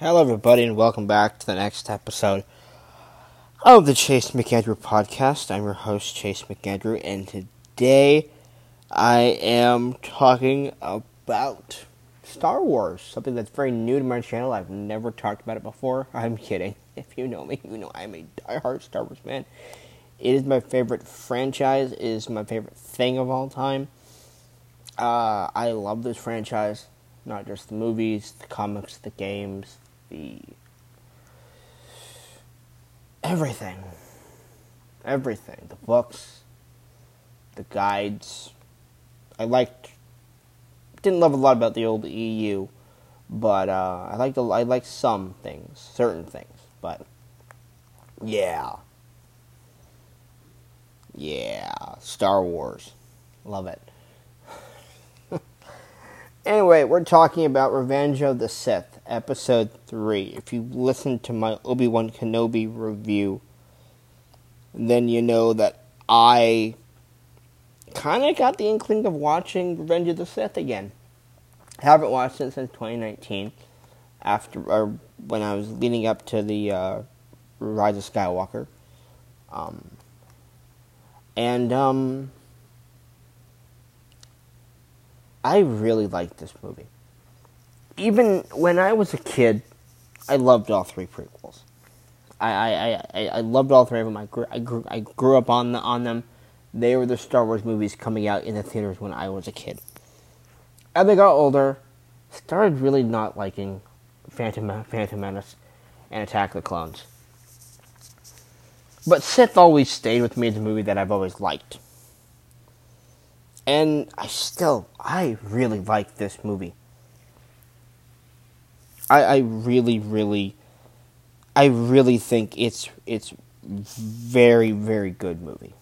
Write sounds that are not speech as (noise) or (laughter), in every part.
Hello, everybody, and welcome back to the next episode of the Chase McAndrew podcast. I'm your host, Chase McAndrew, and today I am talking about Star Wars, something that's very new to my channel. I've never talked about it before. (laughs) I'm kidding. If you know me, you know I'm a diehard Star Wars fan. It is my favorite franchise. It is my favorite thing of all time. Uh, I love this franchise, not just the movies, the comics, the games, the everything, everything. The books, the guides. I liked. Didn't love a lot about the old EU, but uh, I liked. I liked some things, certain things, but yeah. Yeah, Star Wars. Love it. (laughs) anyway, we're talking about Revenge of the Sith, Episode 3. If you listened to my Obi Wan Kenobi review, then you know that I kind of got the inkling of watching Revenge of the Sith again. I haven't watched it since 2019, after or when I was leading up to the uh, Rise of Skywalker. Um, and um, I really liked this movie. Even when I was a kid, I loved all three prequels. I I, I, I loved all three of them. I grew, I grew I grew up on the, on them. They were the Star Wars movies coming out in the theaters when I was a kid. As I got older, started really not liking Phantom Phantom Menace and Attack the Clones. But Sith always stayed with me as a movie that I've always liked. And I still, I really like this movie. I, I really, really, I really think it's it's very, very good movie.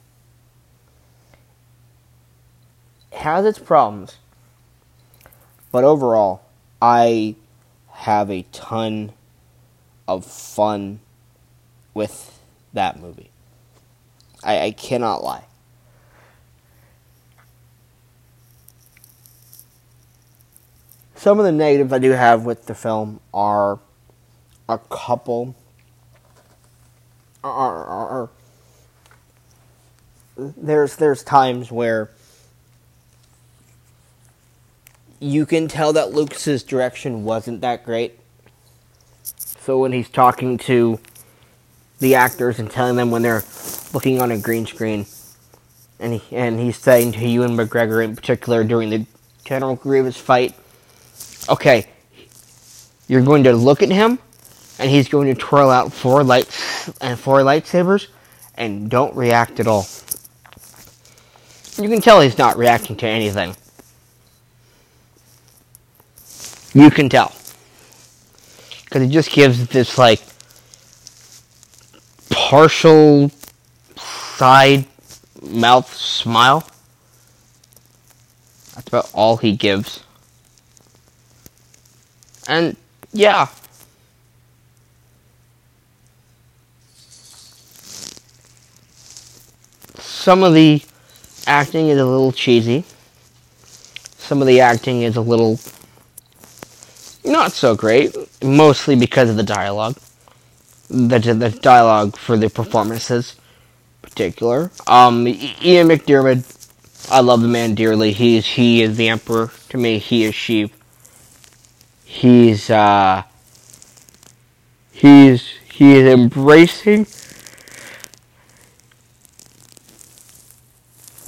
It has its problems, but overall, I have a ton of fun with that movie. I, I cannot lie. Some of the negatives I do have with the film are a couple are, are, are there's there's times where you can tell that Lucas's direction wasn't that great. So when he's talking to the actors and telling them when they're looking on a green screen. And he, and he's saying to Ewan McGregor in particular during the General Grievous fight, okay, you're going to look at him, and he's going to twirl out four lights and four lightsabers, and don't react at all. You can tell he's not reacting to anything. You can tell. Because he just gives this, like, partial side mouth smile. That's about all he gives. And yeah. Some of the acting is a little cheesy. Some of the acting is a little not so great, mostly because of the dialogue the the dialogue for the performances, particular. Um, Ian McDiarmid, I love the man dearly. He's he is the emperor to me. He is Sheev. He's uh, he's he is embracing.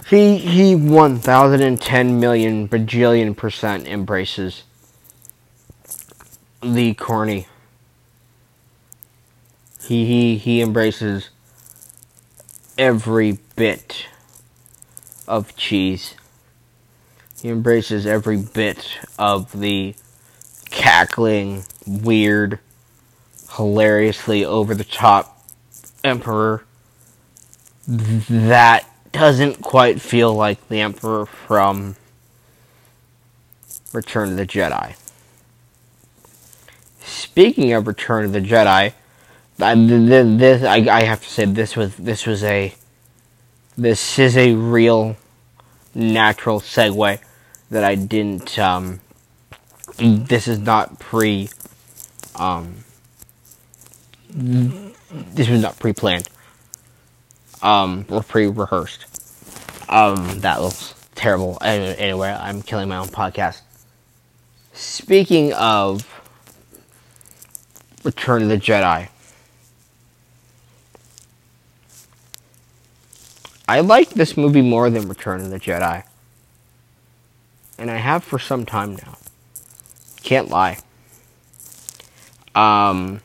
He he one thousand and ten million bajillion percent embraces the corny he he he embraces every bit of cheese. He embraces every bit of the cackling, weird, hilariously over the top emperor that doesn't quite feel like the emperor from Return of the Jedi. Speaking of Return of the Jedi, this I, I have to say this was this was a this is a real natural segue that I didn't um this is not pre Um, this was not pre-planned. Um, or pre-rehearsed. Um, that looks terrible. Anyway, I'm killing my own podcast. Speaking of Return of the Jedi, I like this movie more than Return of the Jedi. And I have for some time now. Can't lie. Um,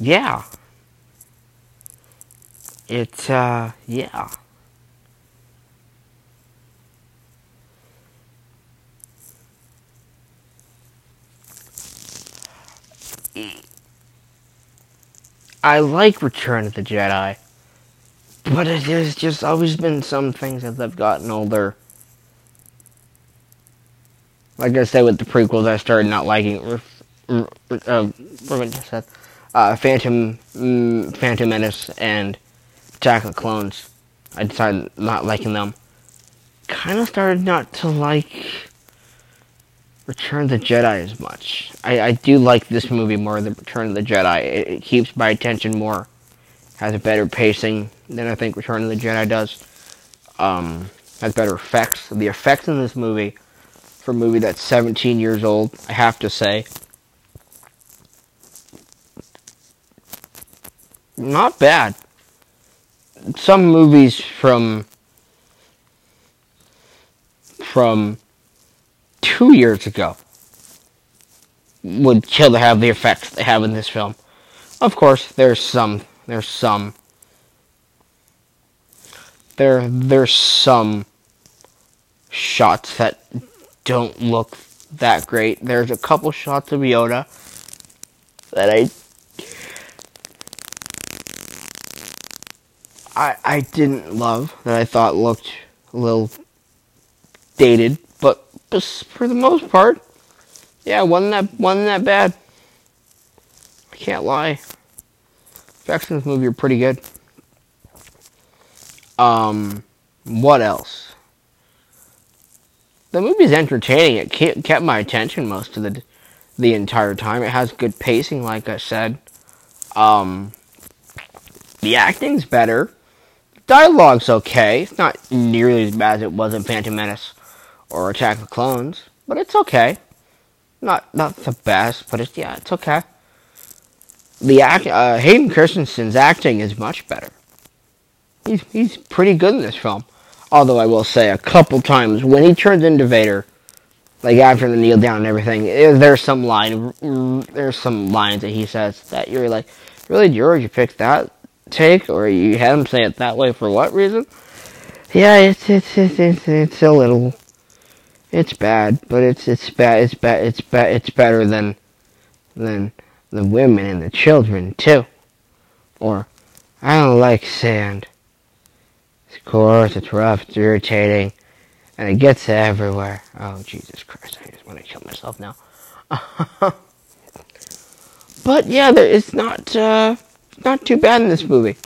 yeah. It's, uh, yeah. I like Return of the Jedi, but there's just always been some things as I've gotten older. Like I said with the prequels, I started not liking. Uh, uh, Phantom, mm, Phantom Menace, and Attack of Clones. I decided not liking them. Kind of started not to like Return of the Jedi as much. I, I do like this movie more than Return of the Jedi. It, it, keeps my attention more. Has a better pacing than I think Return of the Jedi does. Um, has better effects. The effects in this movie, for a movie that's 17 years old, I have to say, not bad. Some movies from from two years ago would kill to have the effects they have in this film. Of course, there's some, there's some, there, there's some shots that don't look that great. There's a couple shots of Yoda that I, I, I didn't love that I thought looked a little dated but for the most part, yeah, wasn't that wasn't that bad. I can't lie. Effects in this movie are pretty good. Um, what else? The movie's entertaining. It kept my attention most of the the entire time. It has good pacing, like I said. Um, the acting's better. Dialogue's okay. It's not nearly as bad as it was in Phantom Menace or Attack of the Clones, but it's okay. Not not the best, but it's yeah, it's okay. The act, uh, Hayden Christensen's acting is much better. He's he's pretty good in this film. Although I will say a couple times when he turns into Vader, like after the kneel down and everything, eh, there's some line, there's some lines that he says that you're like, really, George, you picked that take, or you had him say it that way for what reason? Yeah, it's it's it's it's, it's a little it's bad, but it's it's bad. It's bad. It's bad. It's better than than the women and the children too. Or I don't like sand. Of course, it's rough. It's irritating, and it gets everywhere. Oh Jesus Christ! I just want to kill myself now. (laughs) but yeah, it's not uh, not too bad in this movie.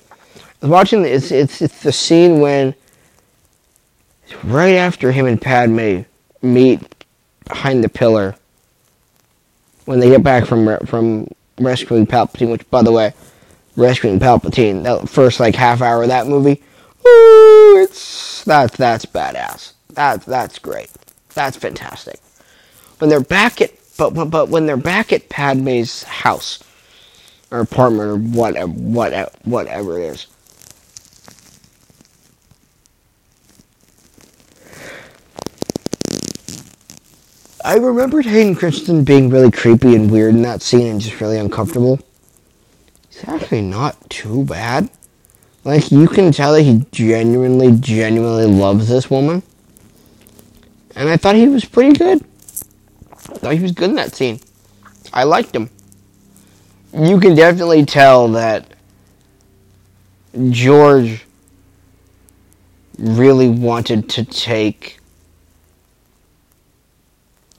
I was watching it's it's it's the scene when right after him and Padme meet behind the pillar when they get back from from rescuing Palpatine. Which, by the way, rescuing Palpatine, that first like half hour of that movie, it's that's that's badass. That's that's great. That's fantastic. When they're back at but but when they're back at Padme's house or apartment or whatever whatever whatever it is I remembered Hayden Christensen being really creepy and weird in that scene and just really uncomfortable. He's actually not too bad. Like, you can tell that he genuinely, genuinely loves this woman. And I thought he was pretty good. I thought he was good in that scene. I liked him. You can definitely tell that George really wanted to take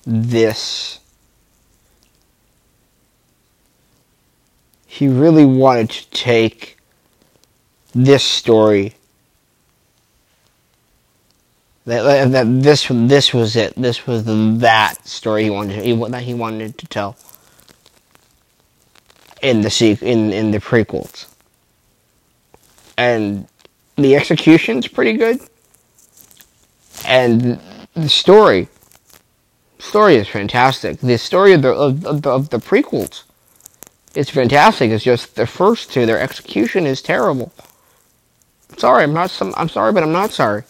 this. He really wanted to take this story. That, that this this was it. This was that story he wanted he that he wanted to tell. in the in in the prequels, and the execution's pretty good, and the story story is fantastic. The story of the of, of, of the prequels is fantastic. It's just the first two, their execution is terrible. Sorry, I'm not some. I'm sorry, but I'm not sorry.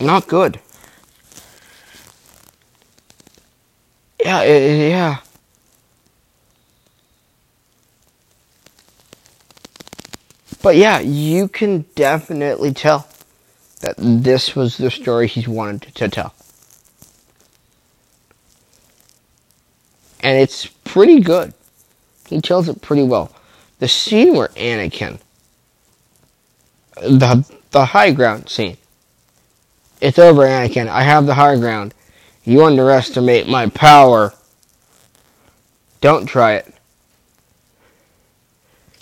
Not good. Yeah, it, yeah. But yeah, you can definitely tell that this was the story he wanted to tell. And it's pretty good. He tells it pretty well. The scene where Anakin, the the high ground scene. It's over, Anakin. I have the high ground. You underestimate my power. Don't try it.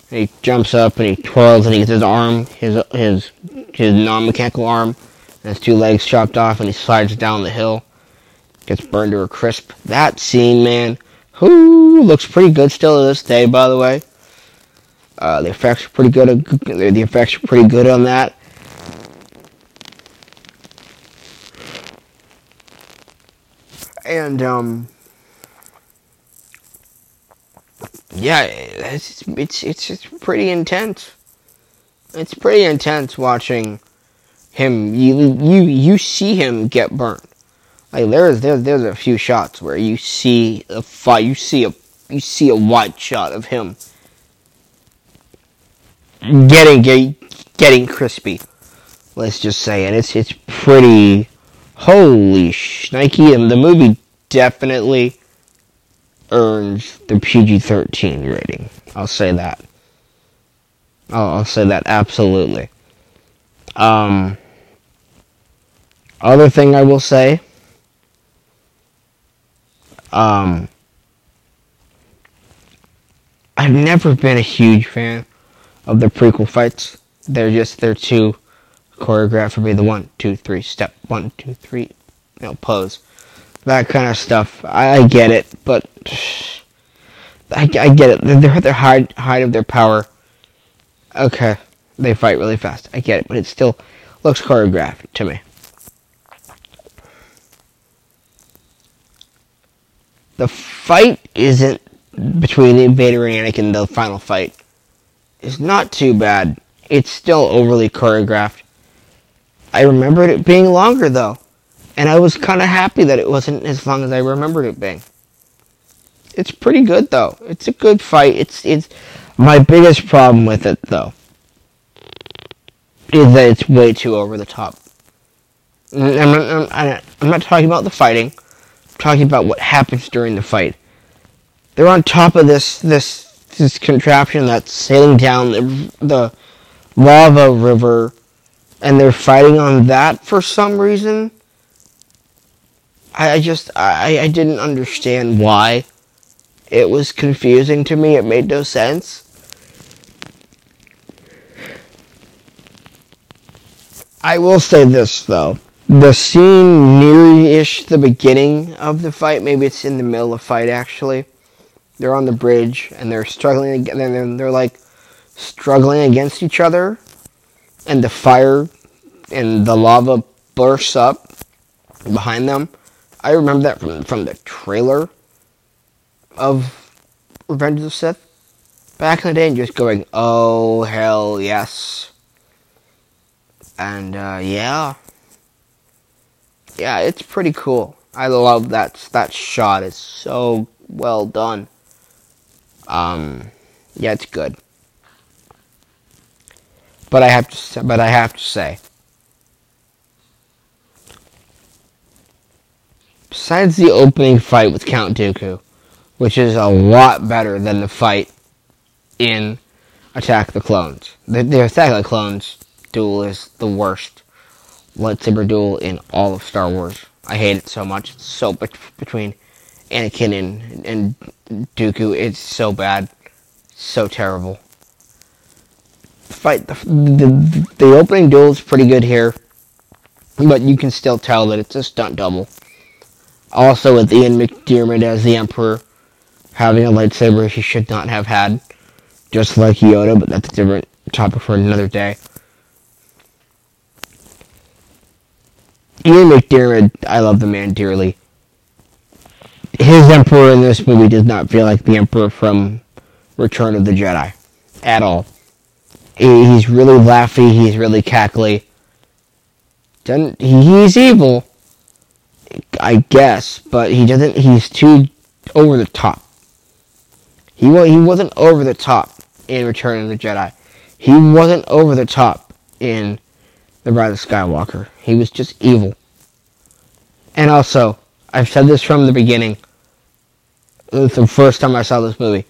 And he jumps up and he twirls and he gets his arm, his his his non-mechanical arm, and his two legs chopped off, and he slides down the hill. Gets burned to a crisp. That scene, man, who looks pretty good still to this day, by the way. Uh, the effects are pretty good. The effects are pretty good on that. And um, yeah, it's it's it's it's pretty intense. It's pretty intense watching him. You you you see him get burned. Like there's there's there's a few shots where you see a fight. You see a you see a wide shot of him getting getting, crispy. Let's just say, and it's it's pretty holy shnikey, and the movie definitely earns the PG-13 rating. I'll say that. I'll, I'll say that absolutely. Um, other thing I will say, um, I've never been a huge fan of the prequel fights. They're just they're too choreographed for me. The one, two, three, step, one, two, three, you know, pose, that kind of stuff. I, I get it, but I, I get it. They're at their height height of their power. Okay, they fight really fast. I get it, but it still looks choreographed to me. The fight isn't between the Vader and Anakin. The final fight is not too bad. It's still overly choreographed. I remembered it being longer though, and I was kind of happy that it wasn't as long as I remembered it being. It's pretty good though. It's a good fight. It's it's my biggest problem with it though is that it's way too over the top. I'm not, I'm, I'm not talking about the fighting. I'm talking about what happens during the fight. They're on top of this this this contraption that's sailing down the, the lava river and they're fighting on that for some reason. I, I just I, I didn't understand why. It was confusing to me. It made no sense. I will say this though. The scene near-ish the beginning of the fight, maybe it's in the middle of the fight actually they're on the bridge and they're struggling and they're like struggling against each other and the fire and the lava bursts up behind them. I remember that from from the trailer of Revenge of the Sith back in the day and just going, oh hell yes. And uh, yeah. Yeah, it's pretty cool. I love that that shot. It's so well done. Um, yeah, it's good. But I have to, but I have to say, besides the opening fight with Count Dooku, which is a lot better than the fight in Attack the Clones. The, the Attack the Clones duel is the worst lightsaber duel in all of Star Wars. I hate it so much. It's so between Anakin and, and Dooku. It's so bad, so terrible. The fight, the, the, the opening duel is pretty good here, but you can still tell that it's a stunt double. Also, with Ian McDiarmid as the Emperor, having a lightsaber he should not have had, just like Yoda, but that's a different topic for another day. Ian McDiarmid, I love the man dearly. His Emperor in this movie does not feel like the Emperor from Return of the Jedi at all. He's really laughy. He's really cackly. Doesn't he's evil, I guess, but he doesn't. He's too over the top. He he wasn't over the top in Return of the Jedi. He wasn't over the top in The Rise of Skywalker. He was just evil. And also, I've said this from the beginning. The first time I saw this movie,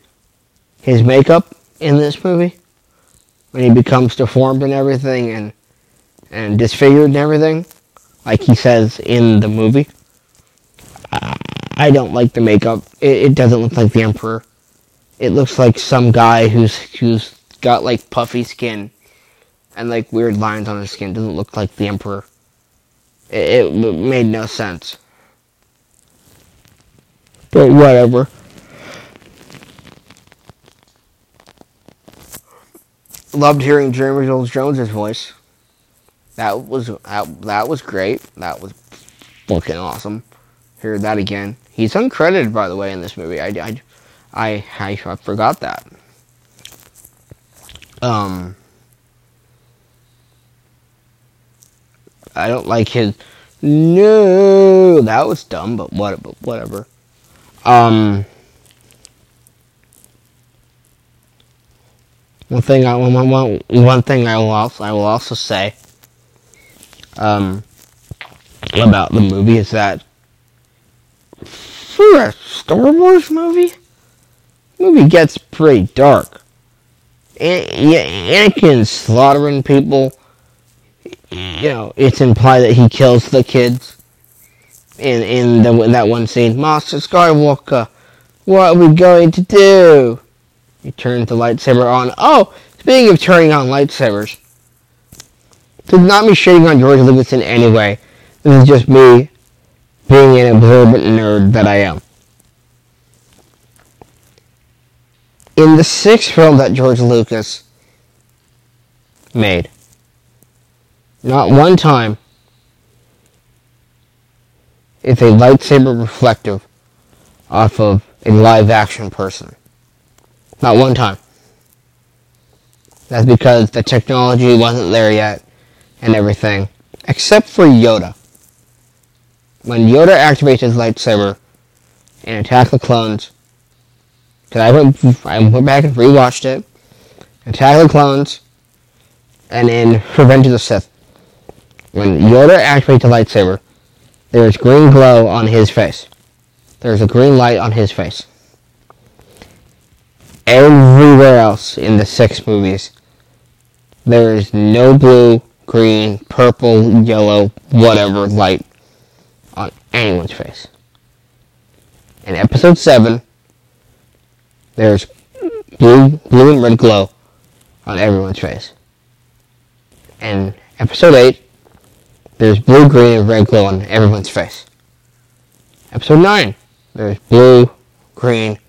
his makeup in this movie when he becomes deformed and everything and and disfigured and everything, like he says in the movie. I don't like the makeup. It, it doesn't look like the Emperor. It looks like some guy who's who's got like puffy skin and like weird lines on his skin. Doesn't look like the Emperor. It, it made no sense. But whatever. loved hearing James Earl Jones' voice. That was that, that was great. That was fucking awesome. Hear that again. He's uncredited, by the way, in this movie. I, I, I, I, I forgot that. Um, I don't like his. No, that was dumb, but what? But whatever. Um. One thing I one, one, one thing I will also I will also say um, about the movie is that for a Star Wars movie, movie gets pretty dark. And, yeah, Anakin's slaughtering people. You know, it's implied that he kills the kids in in, the, that one scene. Master Skywalker, what are we going to do? He turns the lightsaber on. Oh, speaking of turning on lightsabers, this is not me shitting on George Lucas in any way. This is just me being an observant nerd that I am. In the sixth film that George Lucas made, not one time is a lightsaber reflective off of a live action person. Not one time. That's because the technology wasn't there yet and everything. Except for Yoda. When Yoda activates his lightsaber and attacks the clones, because I went, I went back and rewatched it, attack the clones, and in Revenge of the Sith, when Yoda activates the lightsaber, there is green glow on his face. There's a green light on his face everywhere else in the six movies, there is no blue, green, purple, yellow, whatever light on anyone's face. In episode 7, there's blue, blue and red glow on everyone's face. In episode 8, there's blue, green, and red glow on everyone's face. Episode 9, there's blue, green,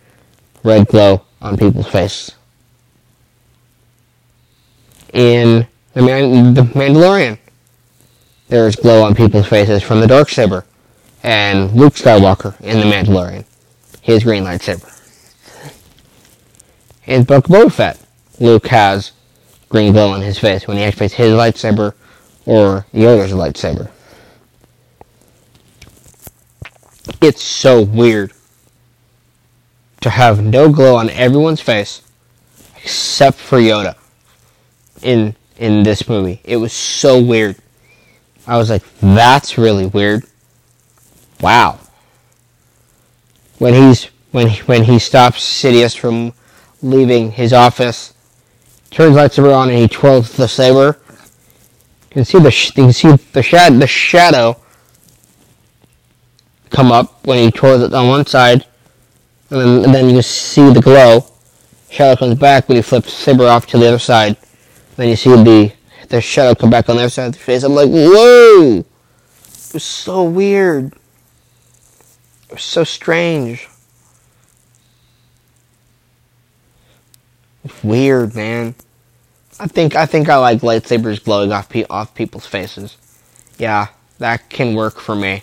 red glow on people's faces. In the, Man- the Mandalorian, there's glow on people's faces from the dark saber, and Luke Skywalker in the Mandalorian, his green lightsaber. In Book of Boba Fett, Luke has green glow on his face when he activates his lightsaber or Yoda's lightsaber. It's so weird to have no glow on everyone's face except for Yoda in in this movie. It was so weird. I was like, that's really weird. Wow. When he's when he, when he stops Sidious from leaving his office, turns lightsaber on and he twirls the saber. You can see the you can see the the shadow come up when he twirls it on one side and then, and then you can see the glow. Shadow comes back when you flip Saber off to the other side. Then you see the the shadow come back on the other side of the face. I'm like, whoa! It was so weird. It was so strange. Weird, man. I think I think I like lightsabers glowing off pe- off people's faces. Yeah, that can work for me.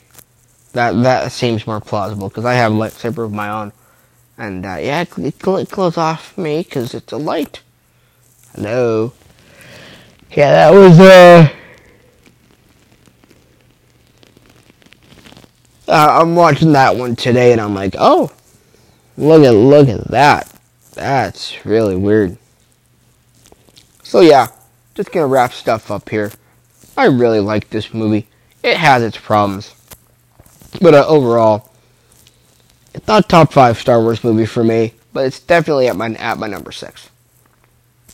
That that seems more plausible because I have a lightsaber of my own, and uh, yeah, it, it, it glows off me because it's a light. Hello. Yeah, that was uh. uh I'm watching that one today, and I'm like, oh, look at look at that. That's really weird. So yeah, just gonna wrap stuff up here. I really like this movie. It has its problems, but uh, overall, it's not top five Star Wars movie for me. But it's definitely at my at my number six.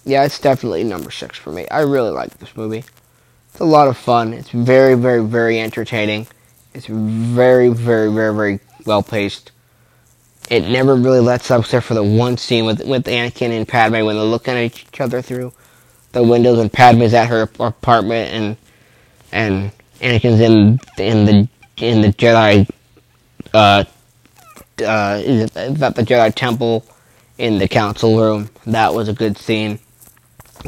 Yeah, it's definitely number six for me. I really like this movie. It's a lot of fun. It's very, very, very entertaining. It's very, very, very, very well paced. It never really lets up except for the one scene with with Anakin and Padme when they're looking at each other through the windows when Padme's at her apartment and and Anakin's in in the in the Jedi uh uh that the Jedi temple in the council room. That was a good scene.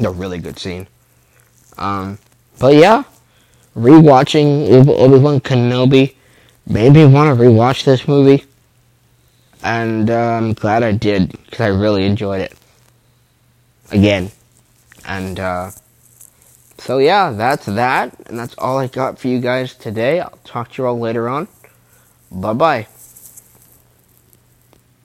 A really good scene. Um but yeah, rewatching Obi Wan Kenobi made me want to rewatch this movie. And uh, I'm glad I did because I really enjoyed it. Again, and uh, so, yeah, that's that. And that's all I got for you guys today. I'll talk to you all later on. Bye bye.